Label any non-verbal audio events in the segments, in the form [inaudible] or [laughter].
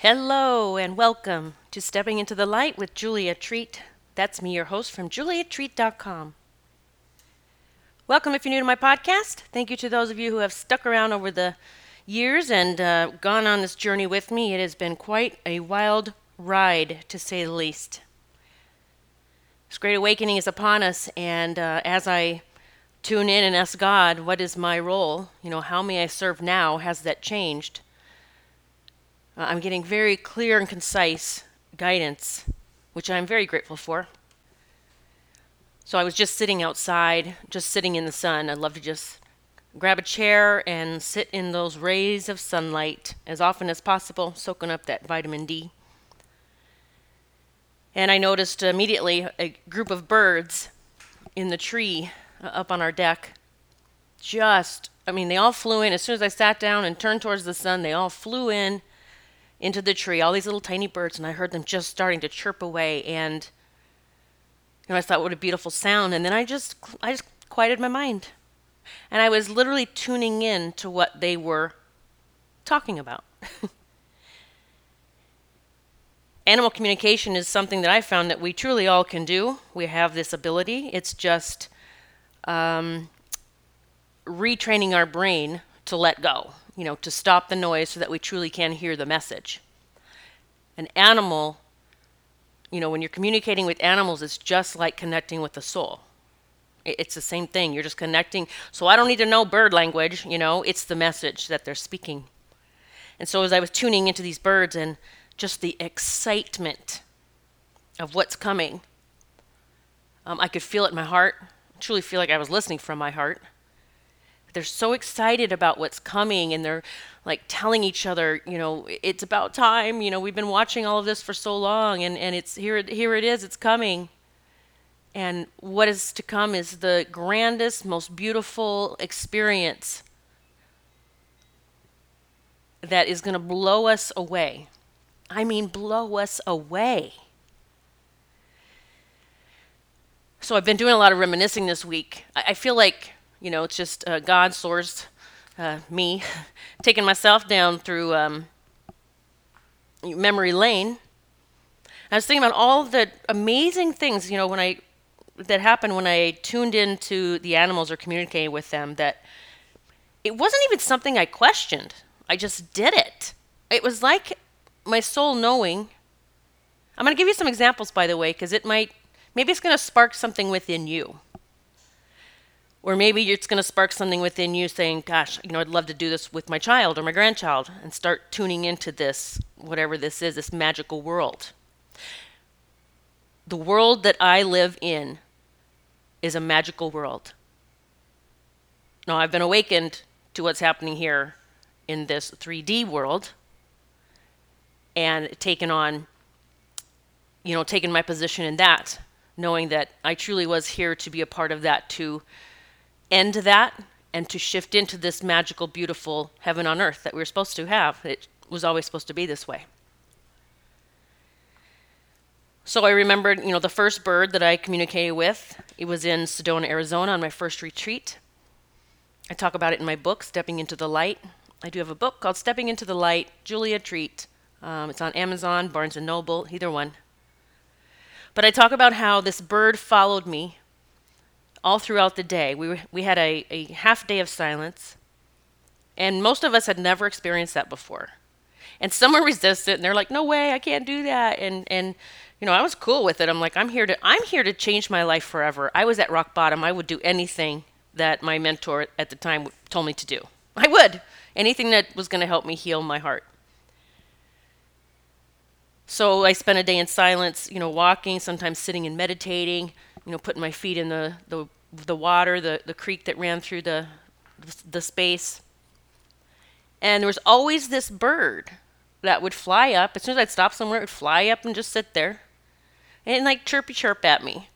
Hello and welcome to Stepping into the Light with Julia Treat. That's me, your host from juliatreat.com. Welcome if you're new to my podcast. Thank you to those of you who have stuck around over the years and uh, gone on this journey with me. It has been quite a wild ride, to say the least. This great awakening is upon us, and uh, as I tune in and ask God, what is my role? You know, how may I serve now? Has that changed? Uh, I'm getting very clear and concise guidance, which I'm very grateful for. So I was just sitting outside, just sitting in the sun. I'd love to just grab a chair and sit in those rays of sunlight as often as possible, soaking up that vitamin D. And I noticed immediately a group of birds in the tree uh, up on our deck. Just, I mean, they all flew in. As soon as I sat down and turned towards the sun, they all flew in into the tree, all these little tiny birds, and I heard them just starting to chirp away. And you know, I thought, what a beautiful sound. And then I just, I just quieted my mind, and I was literally tuning in to what they were talking about. [laughs] Animal communication is something that I found that we truly all can do. We have this ability. It's just um, retraining our brain to let go, you know, to stop the noise so that we truly can hear the message. An animal, you know, when you're communicating with animals, it's just like connecting with the soul. It's the same thing. You're just connecting. So I don't need to know bird language, you know, it's the message that they're speaking. And so as I was tuning into these birds and just the excitement of what's coming, um, I could feel it in my heart truly feel like I was listening from my heart. They're so excited about what's coming and they're like telling each other, you know, it's about time, you know, we've been watching all of this for so long and, and it's here here it is, it's coming. And what is to come is the grandest, most beautiful experience that is going to blow us away. I mean, blow us away. So I've been doing a lot of reminiscing this week. I, I feel like, you know, it's just uh, God sourced uh, me, [laughs] taking myself down through um, memory lane. I was thinking about all the amazing things, you know, when I that happened when I tuned into the animals or communicated with them that it wasn't even something I questioned. I just did it. It was like my soul knowing. I'm going to give you some examples, by the way, because it might Maybe it's going to spark something within you. Or maybe it's going to spark something within you saying, gosh, you know, I'd love to do this with my child or my grandchild and start tuning into this, whatever this is, this magical world. The world that I live in is a magical world. Now, I've been awakened to what's happening here in this 3D world and taken on, you know, taken my position in that knowing that I truly was here to be a part of that, to end that and to shift into this magical, beautiful heaven on earth that we were supposed to have. It was always supposed to be this way. So I remembered, you know, the first bird that I communicated with. It was in Sedona, Arizona, on my first retreat. I talk about it in my book, Stepping into the Light. I do have a book called Stepping into the Light, Julia Treat. Um, it's on Amazon, Barnes and Noble, either one. But I talk about how this bird followed me all throughout the day. We, we had a, a half day of silence, and most of us had never experienced that before. And some were [laughs] resistant, and they're like, "No way, I can't do that." And and you know, I was cool with it. I'm like, "I'm here to I'm here to change my life forever." I was at rock bottom. I would do anything that my mentor at the time told me to do. [laughs] I would anything that was going to help me heal my heart. So I spent a day in silence, you know, walking, sometimes sitting and meditating, you know, putting my feet in the, the, the water, the, the creek that ran through the, the space. And there was always this bird that would fly up. As soon as I'd stop somewhere, it would fly up and just sit there and like chirpy chirp at me.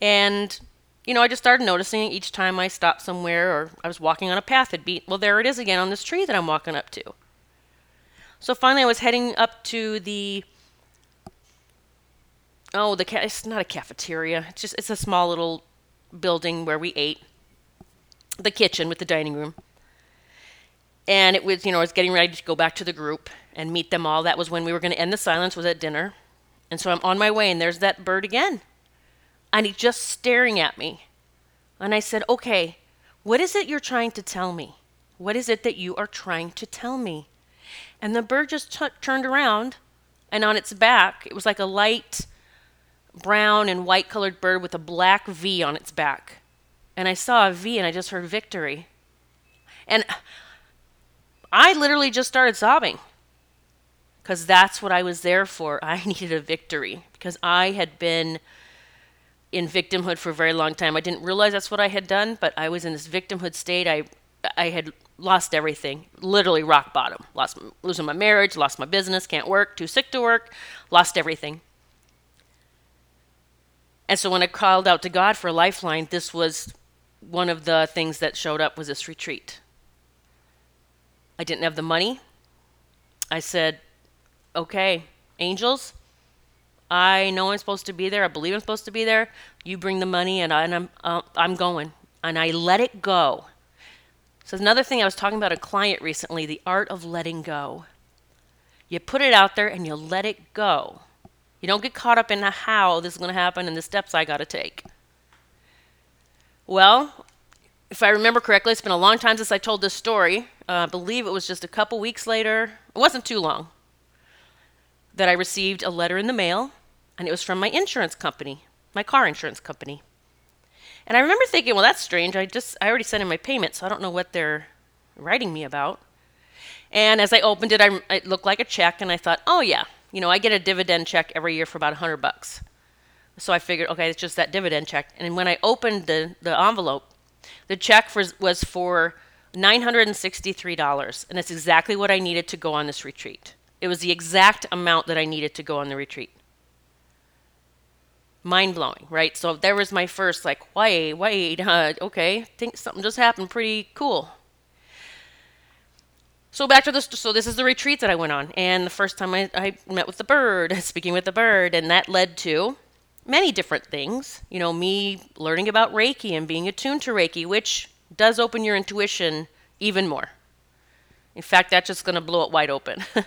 And, you know, I just started noticing each time I stopped somewhere or I was walking on a path, it'd be, well, there it is again on this tree that I'm walking up to. So finally, I was heading up to the oh the ca- it's not a cafeteria. It's just it's a small little building where we ate. The kitchen with the dining room. and it was, you know, I was getting ready to go back to the group and meet them all. That was when we were going to end the silence, was at dinner. And so I'm on my way, and there's that bird again. And he's just staring at me. And I said, Okay, what is it you're trying to tell me? What is it that you are trying to tell me? And the bird just t- turned around, and on its back, it was like a light brown and white colored bird with a black V on its back. And I saw a V, and I just heard victory. And I literally just started sobbing because that's what I was there for. [laughs] I needed a victory because I had been in victimhood for a very long time. I didn't realize that's what I had done, but I was in this victimhood state. I I had lost everything, literally rock bottom. Lost losing my marriage, lost my business, can't work, too sick to work, lost everything. And so when I called out to God for a lifeline, this was one of the things that showed up was this retreat. I didn't have the money. I said, okay, angels, I know I'm supposed to be there. I believe I'm supposed to be there. You bring the money, and, I, am uh, I'm going. And I let it go. So another thing I was talking about a client recently, the art of letting go. You put it out there and you let it go. You don't get caught up in how this is going to happen and the steps I got to take. Well, if I remember correctly, it's been a long time since I told this story. Uh, I believe it was just a couple weeks later. It wasn't too long that I received a letter in the mail, and it was from my insurance company, my car insurance company. And I remember thinking, well, that's strange. I just I already sent in my payment, so I don't know what they're writing me about. And as I opened it, I, it looked like a check, and I thought, oh yeah, you know, I get a dividend check every year for about a hundred bucks. So I figured, okay, it's just that dividend check. And when I opened the, the envelope, the check for, was for $963, and it's exactly what I needed to go on this retreat. It was the exact amount that I needed to go on the retreat. Mind blowing, right? So there was my first, like, wait, wait, uh, okay, think something just happened pretty cool. So back to this. So this is the retreat that I went on, and the first time I, I met with the bird, [laughs] speaking with the bird, and that led to many different things. You know, me learning about Reiki and being attuned to Reiki, which does open your intuition even more. In fact, that's just going to blow it wide open. [laughs]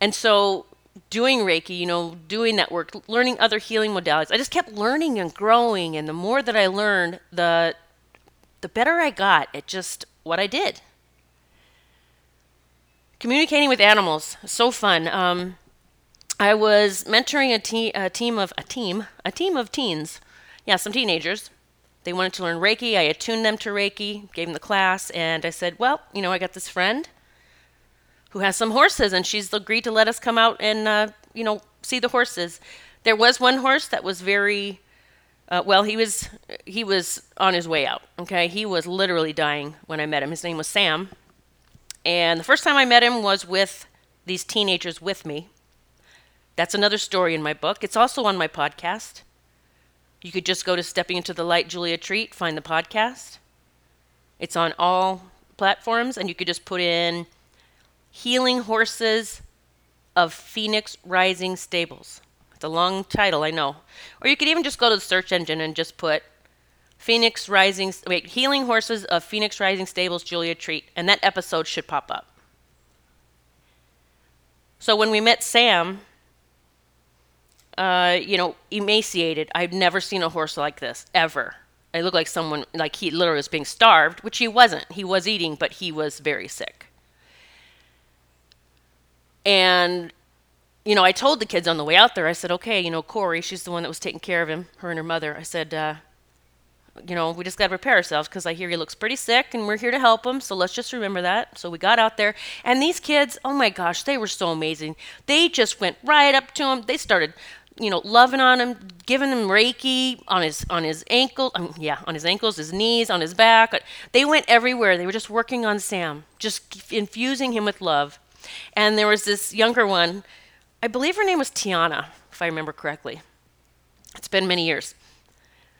and so, doing Reiki, you know, doing that work, learning other healing modalities, I just kept learning and growing. And the more that I learned, the the better I got at just what I did. Communicating with animals, so fun. Um, I was mentoring a, te- a team of a team a team of teens, yeah, some teenagers. They wanted to learn Reiki. I attuned them to Reiki, gave them the class, and I said, "Well, you know, I got this friend who has some horses, and she's agreed to let us come out and uh, you know see the horses." There was one horse that was very uh, well. He was he was on his way out. Okay, he was literally dying when I met him. His name was Sam, and the first time I met him was with these teenagers with me that's another story in my book. It's also on my podcast. You could just go to Stepping into the Light Julia Treat, find the podcast. It's on all platforms, and you could just put in Healing Horses of Phoenix Rising Stables. It's a long title, I know. Or you could even just go to the search engine and just put Phoenix Rising, wait, Healing Horses of Phoenix Rising Stables Julia Treat, and that episode should pop up. So when we met Sam, uh, you know, emaciated. I've never seen a horse like this ever. It looked like someone, like he literally was being starved, which he wasn't. He was eating, but he was very sick. And, you know, I told the kids on the way out there, I said, okay, you know, Corey, she's the one that was taking care of him, her and her mother. I said, uh, you know, we just got to prepare ourselves because I hear he looks pretty sick and we're here to help him. So let's just remember that. So we got out there, and these kids, oh my gosh, they were so amazing. They just went right up to him. They started you know, loving on him, giving him Reiki on his on his ankle, um, yeah, on his ankles, his knees, on his back. They went everywhere. They were just working on Sam, just infusing him with love. And there was this younger one, I believe her name was Tiana, if I remember correctly. It's been many years.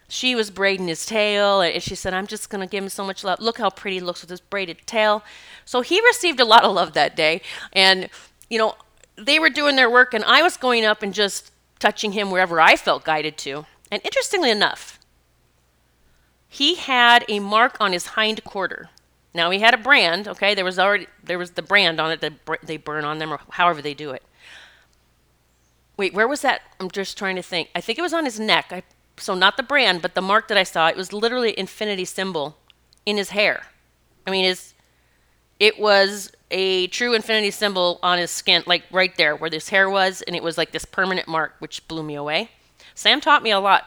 She was braiding his tail, and she said, I'm just going to give him so much love. Look how pretty he looks with his braided tail. So he received a lot of love that day. And, you know, they were doing their work, and I was going up and just touching him wherever I felt guided to. And interestingly enough, he had a mark on his hind quarter. Now he had a brand, okay? There was already there was the brand on it that they burn on them or however they do it. Wait, where was that? I'm just trying to think. I think it was on his neck. I, so not the brand, but the mark that I saw. It was literally infinity symbol in his hair. I mean, his it was a true infinity symbol on his skin, like right there where this hair was, and it was like this permanent mark, which blew me away. Sam taught me a lot.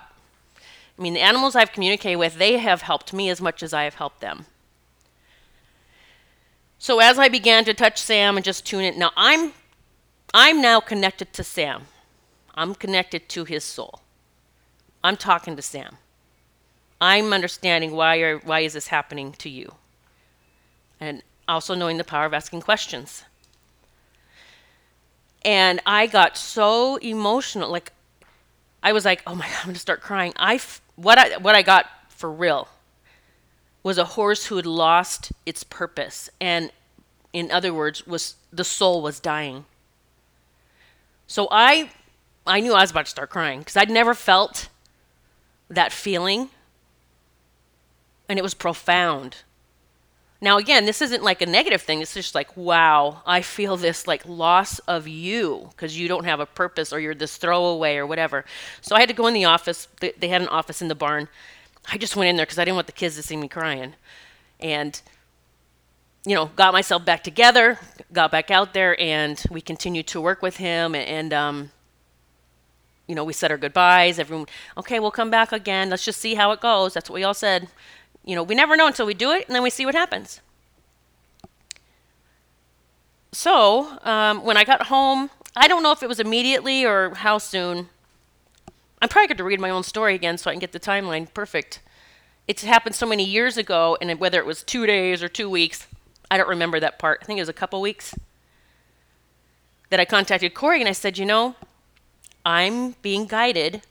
I mean, the animals I've communicated with, they have helped me as much as I have helped them. So as I began to touch Sam and just tune it, now I'm I'm now connected to Sam. I'm connected to his soul. I'm talking to Sam. I'm understanding why are, why is this happening to you? And also knowing the power of asking questions. And I got so emotional like I was like, "Oh my god, I'm going to start crying." I what I what I got for real was a horse who had lost its purpose and in other words was the soul was dying. So I I knew I was about to start crying because I'd never felt that feeling. And it was profound. Now, again, this isn't like a negative thing. It's just like, wow, I feel this like loss of you because you don't have a purpose or you're this throwaway or whatever. So I had to go in the office. They had an office in the barn. I just went in there because I didn't want the kids to see me crying. And, you know, got myself back together, got back out there, and we continued to work with him. And, um, you know, we said our goodbyes. Everyone, okay, we'll come back again. Let's just see how it goes. That's what we all said. You know, we never know until we do it, and then we see what happens. So, um, when I got home, I don't know if it was immediately or how soon. I'm probably going to read my own story again so I can get the timeline perfect. It's happened so many years ago, and whether it was two days or two weeks, I don't remember that part. I think it was a couple weeks that I contacted Corey and I said, you know, I'm being guided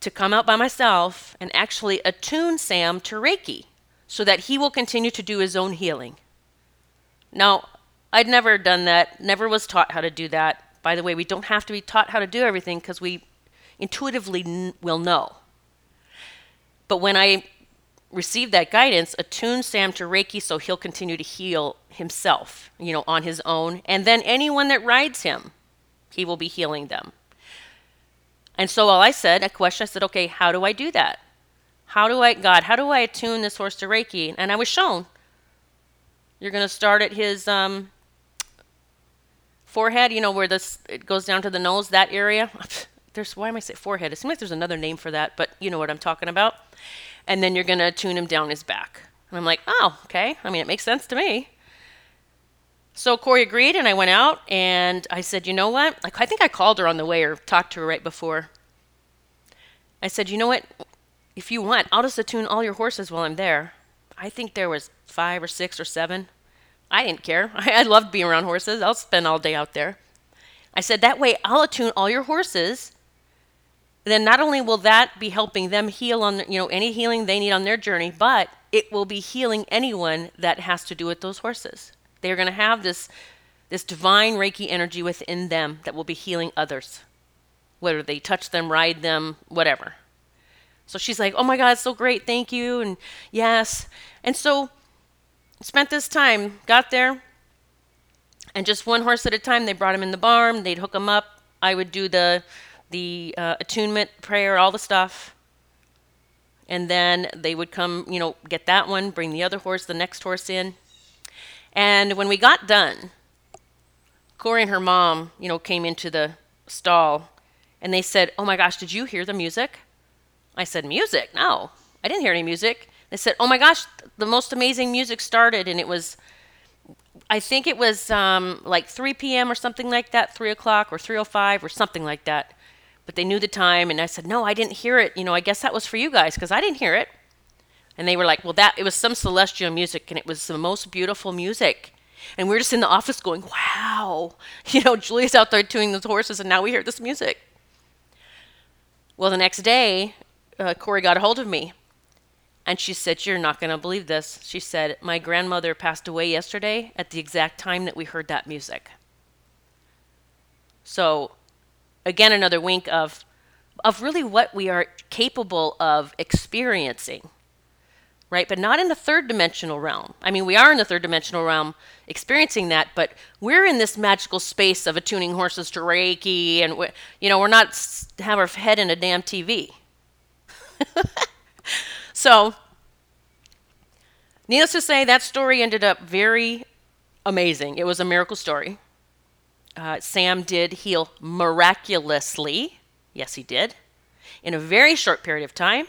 to come out by myself and actually attune Sam to Reiki so that he will continue to do his own healing. Now, I'd never done that, never was taught how to do that. By the way, we don't have to be taught how to do everything because we intuitively n- will know. But when I received that guidance, attune Sam to Reiki so he'll continue to heal himself, you know, on his own. And then anyone that rides him, he will be healing them. And so all I said, a question, I said, okay, how do I do that? How do I, God, how do I attune this horse to Reiki? And I was shown. You're going to start at his um, forehead, you know, where this it goes down to the nose, that area. [laughs] There's why am I saying forehead? It seems like there's another name for that, but you know what I'm talking about. And then you're going to tune him down his back. And I'm like, oh, okay. I mean, it makes sense to me. So Corey agreed, and I went out and I said, you know what? I think I called her on the way or talked to her right before. I said, you know what? If you want, I'll just attune all your horses while I'm there. I think there was five or six or seven. I didn't care. I, [laughs] I loved being around horses. I'll spend all day out there. I said, that way I'll attune all your horses. Then not only will that be helping them heal on, you know, any healing they need on their journey, but it will be healing anyone that has to do with those horses. They're going to have this, this divine Reiki energy within them that will be healing others, whether they touch them, ride them, whatever. So she's like, oh my God, so great. Thank you. And yes. And so spent this time, got there, and just one horse at a time, they brought him in the barn. They'd hook him up. I would do the, the uh, attunement prayer, all the stuff. And then they would come, you know, get that one, bring the other horse, the next horse in. And when we got done, Corey and her mom, you know, came into the stall and they said, Oh my gosh, did you hear the music? I said, Music? No, I didn't hear any music. They said, Oh my gosh, the most amazing music started. And it was, I think it was um, like 3 p.m. or something like that, 3 o'clock or 3.05 or something like that. But they knew the time. And I said, No, I didn't hear it. You know, I guess that was for you guys because I didn't hear it. And they were like, well, that, it was some celestial music and it was the most beautiful music. And we are just in the office going, wow. [laughs] You know, Julia's out there tuning those horses and now we hear this music. Well, the next day, uh, Corey got a hold of me and she said, You're not going to believe this. She said, My grandmother passed away yesterday at the exact time that we heard that music. So, again, another wink of, of really what we are capable of experiencing right? But not in the third dimensional realm. I mean, we are in the third dimensional realm experiencing that, but we're in this magical space of attuning horses to Reiki, and we, you know, we're not have our head in a damn TV. [laughs] so, needless to say, that story ended up very amazing. It was a miracle story. Uh, Sam did heal miraculously. Yes, he did. In a very short period of time.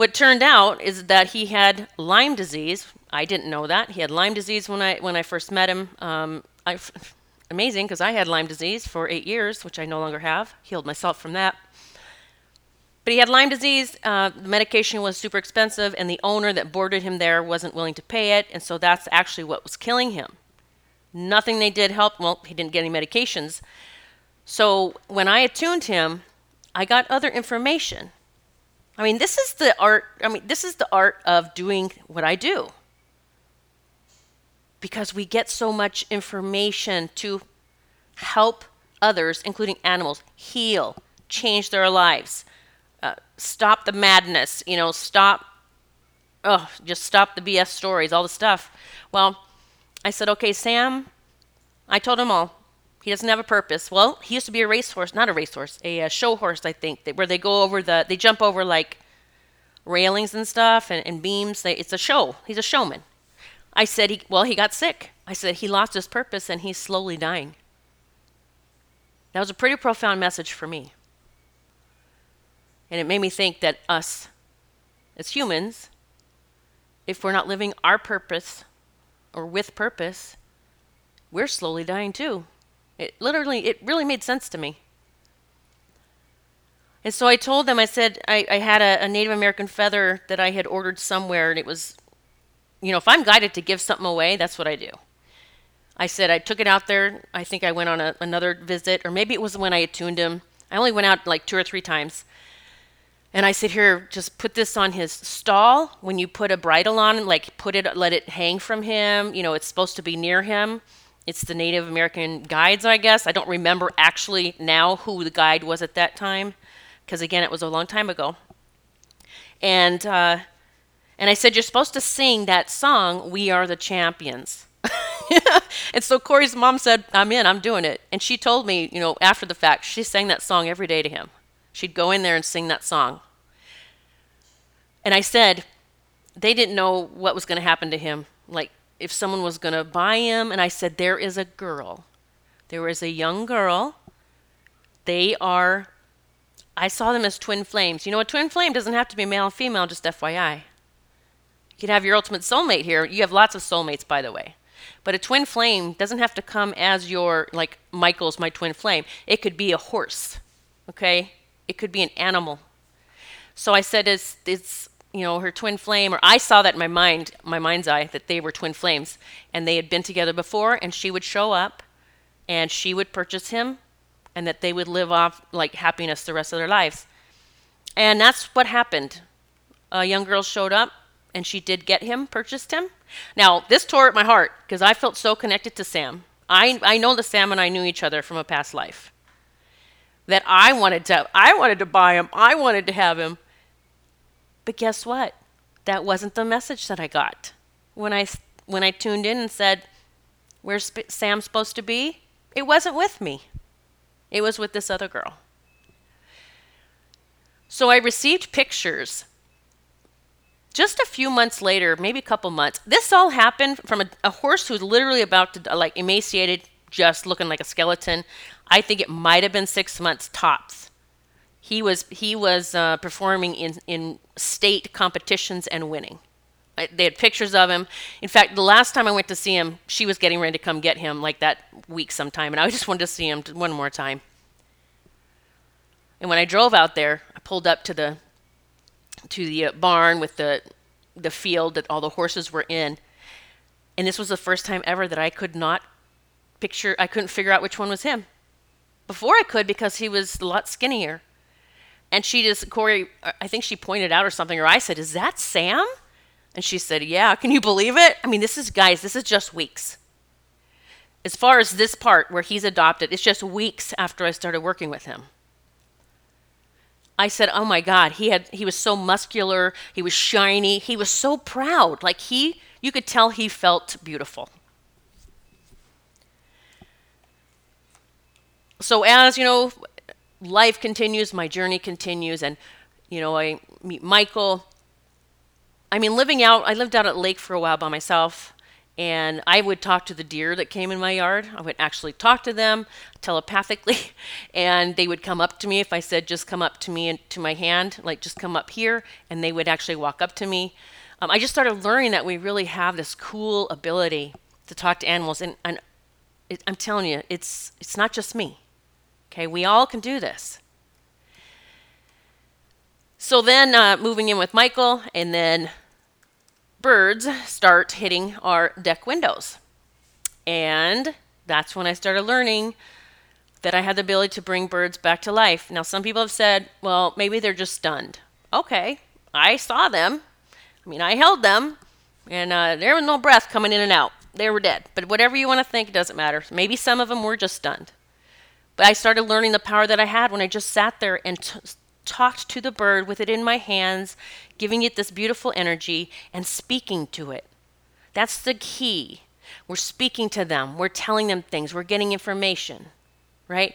What turned out is that he had Lyme disease. I didn't know that. He had Lyme disease when I when I first met him. Um, I, [laughs] amazing because I had Lyme disease for eight years, which I no longer have. Healed myself from that. But he had Lyme disease. Uh, the medication was super expensive, and the owner that boarded him there wasn't willing to pay it, and so that's actually what was killing him. Nothing they did helped. Well, he didn't get any medications. So when I attuned him, I got other information. I mean, this is the art. I mean, this is the art of doing what I do. Because we get so much information to help others, including animals, heal, change their lives, uh, stop the madness, you know, stop, oh, just stop the BS stories, all the stuff. Well, I said, okay, Sam, I told him all. He doesn't have a purpose. Well, he used to be a racehorse, not a racehorse, a, a show horse, I think, where they go over the, they jump over like railings and stuff and, and beams. They, it's a show. He's a showman. I said, he, well, he got sick. I said, he lost his purpose and he's slowly dying. That was a pretty profound message for me. And it made me think that us, as humans, if we're not living our purpose or with purpose, we're slowly dying too. It literally, it really made sense to me. And so I told them, I said, I, I had a, a, Native American feather that I had ordered somewhere, and it was, you know, if I'm guided to give something away, that's what I do. I said, I took it out there. I think I went on a, another visit, or maybe it was when I attuned him. I only went out like two or three times. And I said, Here, just put this on his stall. When you put a bridle on, like put it, let it hang from him. You know, it's supposed to be near him. It's the Native American guides, I guess. I don't remember actually now who the guide was at that time, because again, it was a long time ago. And uh, and I said, you're supposed to sing that song, "We Are the Champions." [laughs] and so Corey's mom said, "I'm in. I'm doing it." And she told me, you know, after the fact, she sang that song every day to him. She'd go in there and sing that song. And I said, they didn't know what was going to happen to him. Like if someone was going to buy him. And I said, There is a girl. There is a young girl. They are, I saw them as twin flames. You know, a twin flame doesn't have to be male and female, just FYI. You can have your ultimate soulmate here. You have lots of soulmates, by the way. But a twin flame doesn't have to come as your, like Michael's my twin flame. It could be a horse, okay? It could be an animal. So I said, it's, it's you know, her twin flame, or I saw that in my mind, my mind's eye, that they were twin flames, and they had been together before, and she would show up, and she would purchase him, and that they would live off like happiness the rest of their lives. And that's what happened. A young girl showed up, and she did get him, purchased him. Now, this tore at my heart because I felt so connected to Sam. I, I know the Sam and I knew each other from a past life. That I wanted to, I wanted to buy him. I wanted to have him. But guess what? That wasn't the message that I got. When I, when I tuned in and said, Where's Sam supposed to be? It wasn't with me, it was with this other girl. So I received pictures just a few months later, maybe a couple months. This all happened from a, a horse who's literally about to, like, emaciated, just looking like a skeleton. I think it might have been six months tops. He was he was uh, performing in in state competitions and winning. They had pictures of him. In fact, the last time I went to see him, she was getting ready to come get him like that week sometime, and I [laughs] just wanted to see him one more time. And when I drove out there, I pulled up to the to the uh, barn with the the field that all the horses were in, and this was the first time ever that I could not picture. I couldn't figure out which one was him. Before I could because he was a lot skinnier. And she just, Corey, I think she pointed out or something, or I said, Is that Sam? And she said, Yeah, can you believe it? I mean, this is, guys, this is just weeks. As far as this part where he's adopted, it's just weeks after I started working with him. I said, "Oh my God, he had he was so muscular, he was shiny, he was so proud. Like he, you could tell he felt beautiful." So as you know, life continues, my journey continues, and you know, I meet Michael. I mean, living out, I lived out at lake for a while by myself, and I would talk to the deer that came in my yard. I would actually talk to them telepathically, [laughs] and they would come up to me if I said, just come up to me and to my hand, like just come up here, and they would actually walk up to me. Um, I just started learning that we really have this cool ability to talk to animals, and, and it, I'm telling you, it's it's not just me. Okay, we all can do this. So then, uh, moving in with Michael, and then birds start hitting our deck windows. And that's when I started learning that I had the ability to bring birds back to life. Now, some people have said, well, maybe they're just stunned. Okay, I saw them. I mean, I held them, and uh, there was no breath coming in and out. They were dead. But whatever you want to think, it doesn't matter. Maybe some of them were just stunned. But I started learning the power that I had when I just sat there and t- talked to the bird with it in my hands, giving it this beautiful energy and speaking to it. That's the key. We're speaking to them, we're telling them things, we're getting information, right?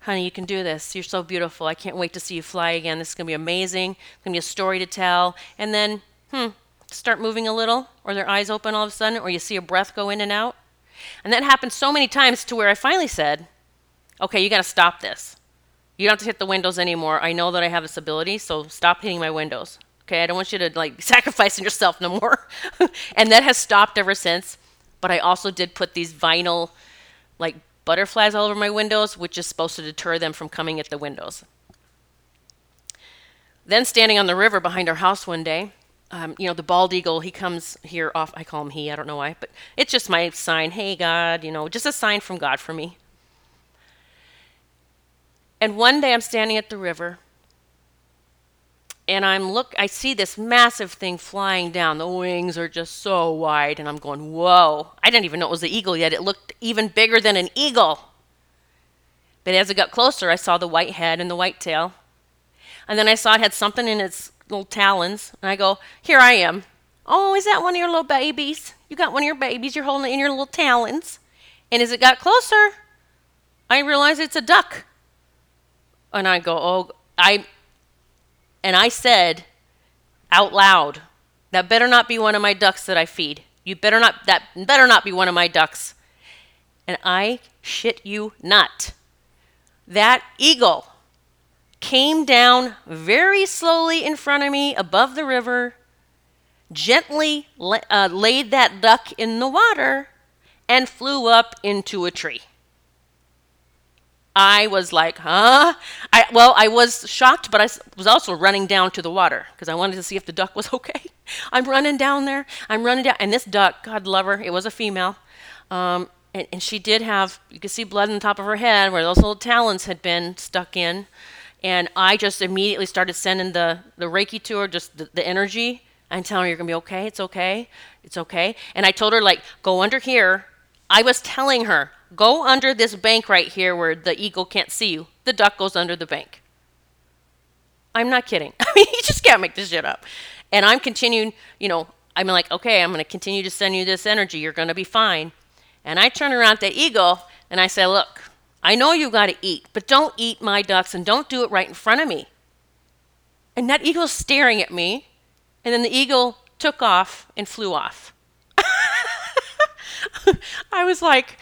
Honey, you can do this. You're so beautiful. I can't wait to see you fly again. This is going to be amazing. It's going to be a story to tell. And then, hmm, start moving a little, or their eyes open all of a sudden, or you see a breath go in and out. And that happened so many times to where I finally said, okay, you got to stop this. You don't have to hit the windows anymore. I know that I have this ability, so stop hitting my windows. Okay, I don't want you to like [laughs] sacrificing yourself no more. [laughs] and that has stopped ever since. But I also did put these vinyl like butterflies all over my windows, which is supposed to deter them from coming at the windows. Then standing on the river behind our house one day, um, you know, the bald eagle, he comes here off, I call him he, I don't know why, but it's just my sign. Hey, God, you know, just a sign from God for me. And one day I'm standing at the river and I'm look I see this massive thing flying down. The wings are just so wide and I'm going, "Whoa. I didn't even know it was an eagle yet. It looked even bigger than an eagle." But as it got closer, I saw the white head and the white tail. And then I saw it had something in its little talons. And I go, "Here I am." "Oh, is that one of your little babies? You got one of your babies. You're holding it in your little talons." And as it got closer, I realized it's a duck. And I go, oh, I, and I said out loud, that better not be one of my ducks that I feed. You better not, that better not be one of my ducks. And I shit you not. That eagle came down very slowly in front of me above the river, gently uh, laid that duck in the water, and flew up into a tree. I was like, huh? I, well, I was shocked, but I was also running down to the water because I wanted to see if the duck was [laughs] okay. I'm running down there. I'm running down. And this duck, God love her, it was a female. Um, and, and she did have, you could see blood on the top of her head where those little talons had been stuck in. And I just immediately started sending the, the Reiki to her, just the, the energy. I'm telling her, you're going to be okay. It's okay. It's okay. And I told her, like, go under here. I was telling her, Go under this bank right here where the eagle can't see you. The duck goes under the bank. I'm not kidding. [laughs] I mean, you just can't make this shit up. And I'm continuing, you know, I'm like, okay, I'm going to continue to send you this energy. You're going to be fine. And I turn around to the eagle and I say, look, I know you got to eat, but don't eat my ducks and don't do it right in front of me. And that eagle's staring at me. And then the eagle took off and flew off. [laughs] I was like,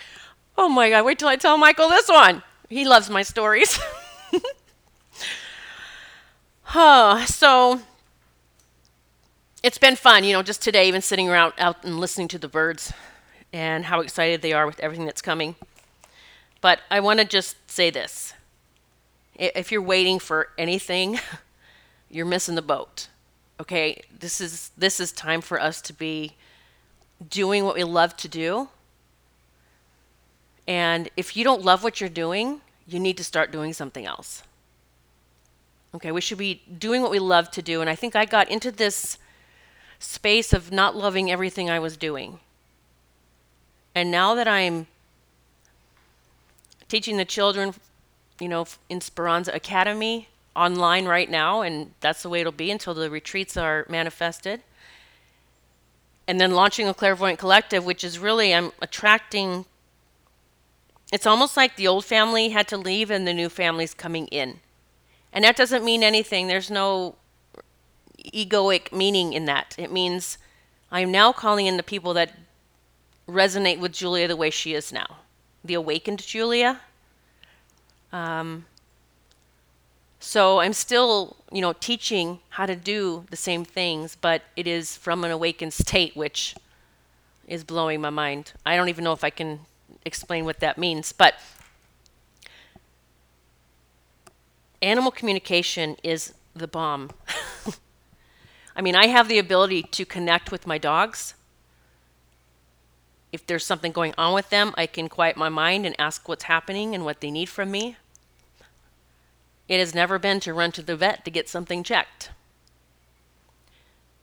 Oh my God, wait till I tell Michael this one. He loves my stories. [laughs] so it's been fun, you know, just today, even sitting around out and listening to the birds and how excited they are with everything that's coming. But I want to just say this if you're waiting for anything, [laughs] you're missing the boat. Okay, this is this is time for us to be doing what we love to do and if you don't love what you're doing, you need to start doing something else. Okay, we should be doing what we love to do. And I think I got into this space of not loving everything I was doing. And now that I'm teaching the children, you know, in Speranza Academy, online right now, and that's the way it'll be until the retreats are manifested. And then launching a clairvoyant collective, which is really I'm attracting. It's almost like the old family had to leave and the new family's coming in, and that doesn't mean anything. There's no egoic meaning in that. It means I'm now calling in the people that resonate with Julia the way she is now, the awakened Julia. Um, so I'm still, you know, teaching how to do the same things, but it is from an awakened state, which is blowing my mind. I don't even know if I can explain what that means, but animal communication is the bomb. [laughs] I mean, I have the ability to connect with my dogs. If there's something going on with them, I can quiet my mind and ask what's happening and what they need from me. It has never been to run to the vet to get something checked.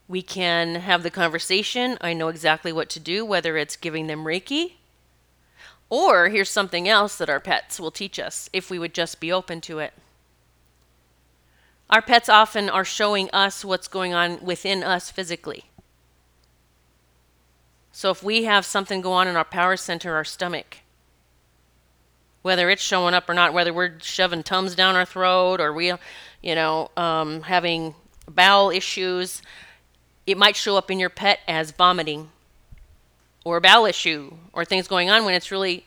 We can have the conversation. I know exactly what to do, whether it's giving them Reiki or here's something else that our pets will teach us if we would just be open to it. Our pets often are showing us what's going on within us physically. So if we have something go on in our power center, our stomach, whether it's showing up or not, whether we're shoving tums down our throat or we, you know, um, having bowel issues, it might show up in your pet as vomiting or a bowel issue or things going on when it's really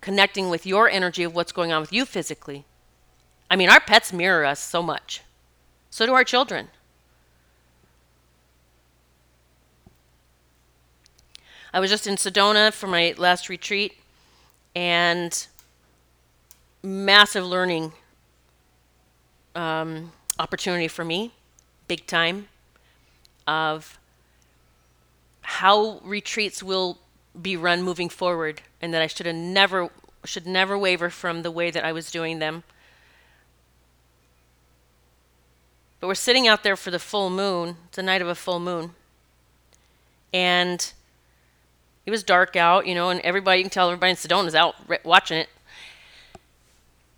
connecting with your energy of what's going on with you physically. I mean, our pets mirror us so much. So do our children. I was just in Sedona for my last retreat and massive learning um, opportunity for me, big time, of how retreats will be run moving forward, and that I should have never should never waver from the way that I was doing them. But we're sitting out there for the full moon. It's the night of a full moon. And it was dark out, you know, and everybody, you can tell everybody in Sedona is out watching it.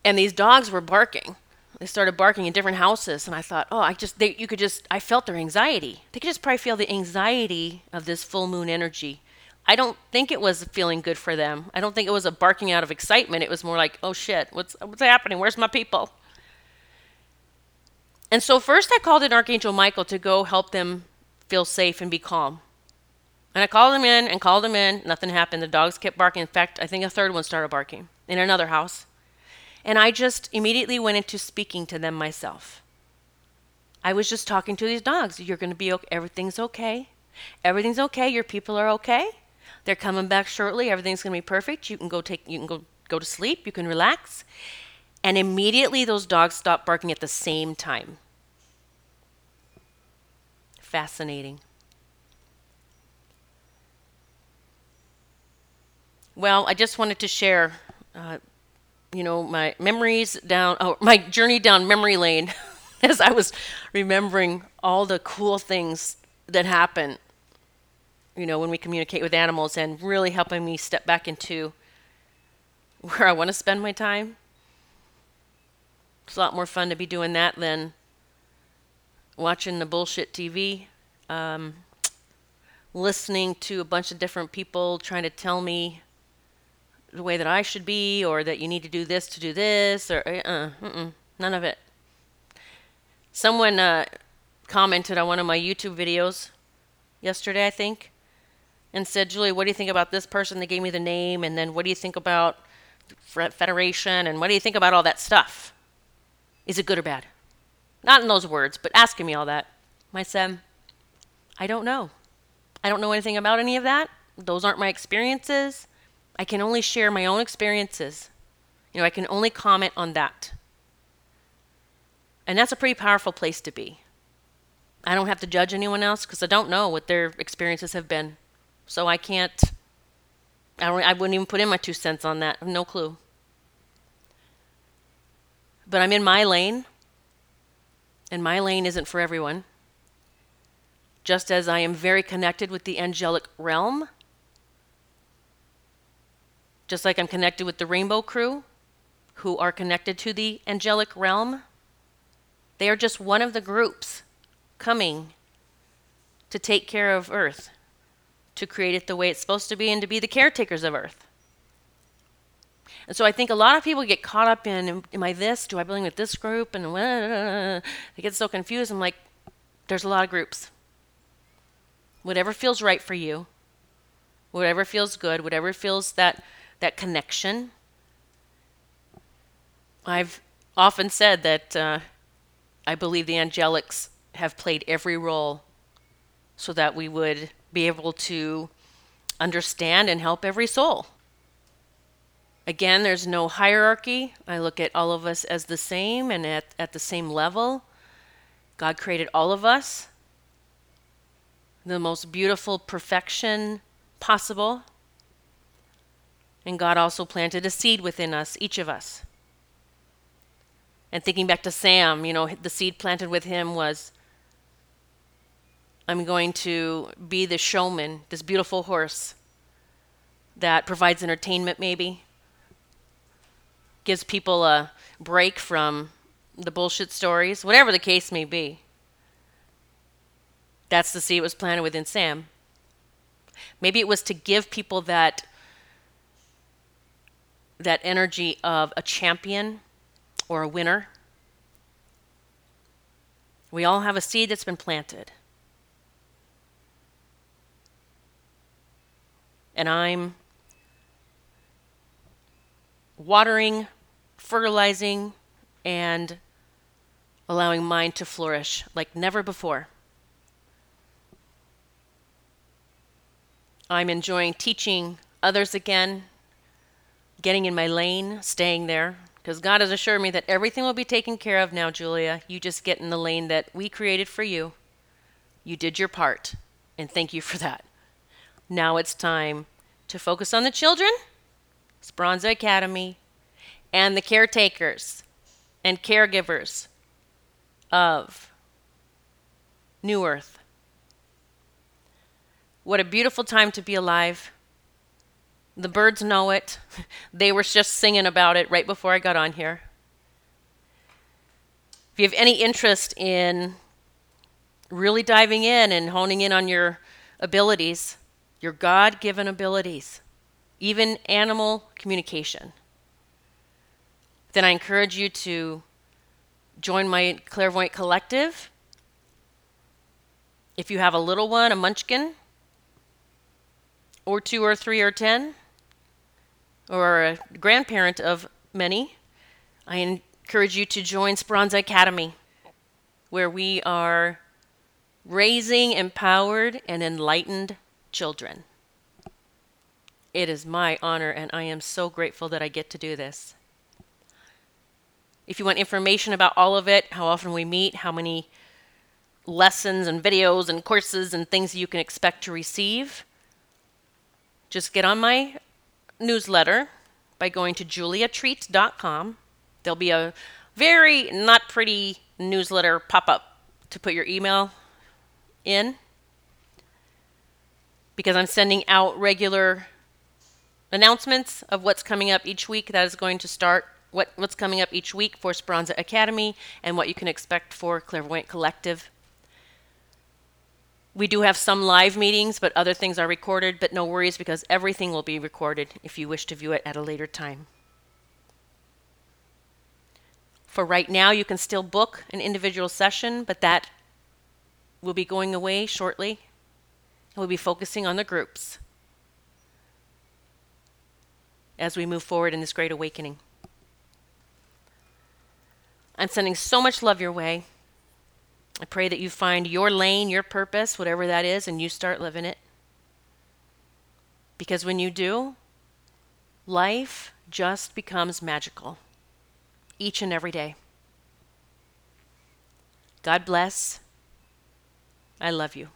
And these dogs were barking. They started barking in different houses, and I thought, oh, I just, they, you could just, I felt their anxiety. They could just probably feel the anxiety of this full moon energy. I don't think it was feeling good for them. I don't think it was a barking out of excitement. It was more like, oh shit, what's, what's happening? Where's my people? And so first I called in Archangel Michael to go help them feel safe and be calm. And I called him in and called him in. Nothing happened. The dogs kept barking. In fact, I think a third one started barking in another house. And I just immediately went into speaking to them myself. I was just talking to these dogs. You're going to be okay. Everything's okay. Everything's okay. Your people are okay. They're coming back shortly. Everything's going to be perfect. You can go take you can go go to sleep. You can relax. And immediately those dogs stopped barking at the same time. Fascinating. Well, I just wanted to share, uh, you know, my memories down, oh, my journey down memory lane [laughs] as I was remembering all the cool things that happen, you know, when we communicate with animals and really helping me step back into where I want to spend my time. It's a lot more fun to be doing that than watching the bullshit TV, um, listening to a bunch of different people trying to tell me the way that I should be, or that you need to do this to do this, or uh, uh none of it. Someone uh, commented on one of my YouTube videos yesterday, I think, and said, Julie, what do you think about this person? They gave me the name, and then what do you think about Federation, and what do you think about all that stuff? Is it good or bad? Not in those words, but asking me all that. I said, I don't know. I don't know anything about any of that. Those aren't my experiences. I can only share my own experiences. You know, I can only comment on that. And that's a pretty powerful place to be. I don't have to judge anyone else because I don't know what their experiences have been. So I can't, I, I wouldn't even put in my two cents on that. no clue but I'm in my lane, and my lane isn't for everyone. Just as I am very connected with the angelic realm, just like I'm connected with the rainbow crew, who are connected to the angelic realm. They are just one of the groups coming to take care of Earth, to create it the way it's supposed to be, and to be the caretakers of Earth. And so I think a lot of people get caught up in, am I this? Do I belong with this group? And uh, they get so confused. I'm like, there's a lot of groups. Whatever feels right for you, whatever feels good, whatever feels that that connection. I've often said that uh, I believe the angelics have played every role so that we would be able to understand and help every soul. Again, there's no hierarchy. I look at all of us as the same and at, at the same level. God created all of us, the most beautiful perfection possible. And God also planted a seed within us, each of us. And thinking back to Sam, you know, the seed planted with him was I'm going to be the showman, this beautiful horse that provides entertainment, maybe, gives people a break from the bullshit stories, whatever the case may be. That's the seed was planted within Sam. Maybe it was to give people that that energy of a champion or a winner. We all have a seed that's been planted. And I'm watering, fertilizing, and allowing mine to flourish like never before. I'm enjoying teaching others again, getting in my lane, staying there, because God has assured me that everything will be taken care of now, Julia. You just get in the lane that we created for you. You did your part, and thank you for that. Now it's time to focus on the children, Speranza Academy, and the caretakers and caregivers of New Earth. What a beautiful time to be alive. The birds know it. [laughs] They were just singing about it right before I got on here. If you have any interest in really diving in and honing in on your abilities, your God given abilities, even animal communication, then I encourage you to join my clairvoyant collective. If you have a little one, a munchkin, or two or three or ten, or a grandparent of many, I encourage you to join Speranza Academy, where we are raising empowered and enlightened children. It is my honor, and I am so grateful that I get to do this. If you want information about all of it, how often we meet, how many lessons and videos and courses and things you can expect to receive, just get on my newsletter by going to juliatreat.com. There'll be a very not pretty newsletter pop up to put your email in because I'm sending out regular announcements of what's coming up each week. That is going to start what, what's coming up each week for Speranza Academy and what you can expect for Clairvoyant Collective. We do have some live meetings, but other things are recorded, but no worries because everything will be recorded if you wish to view it at a later time. For right now, you can still book an individual session, but that will be going away shortly. We'll be focusing on the groups as we move forward in this great awakening. I'm sending so much love your way. I pray that you find your lane, your purpose, whatever that is, and you start living it. Because when you do, life just becomes magical each and every day. God bless. I love you.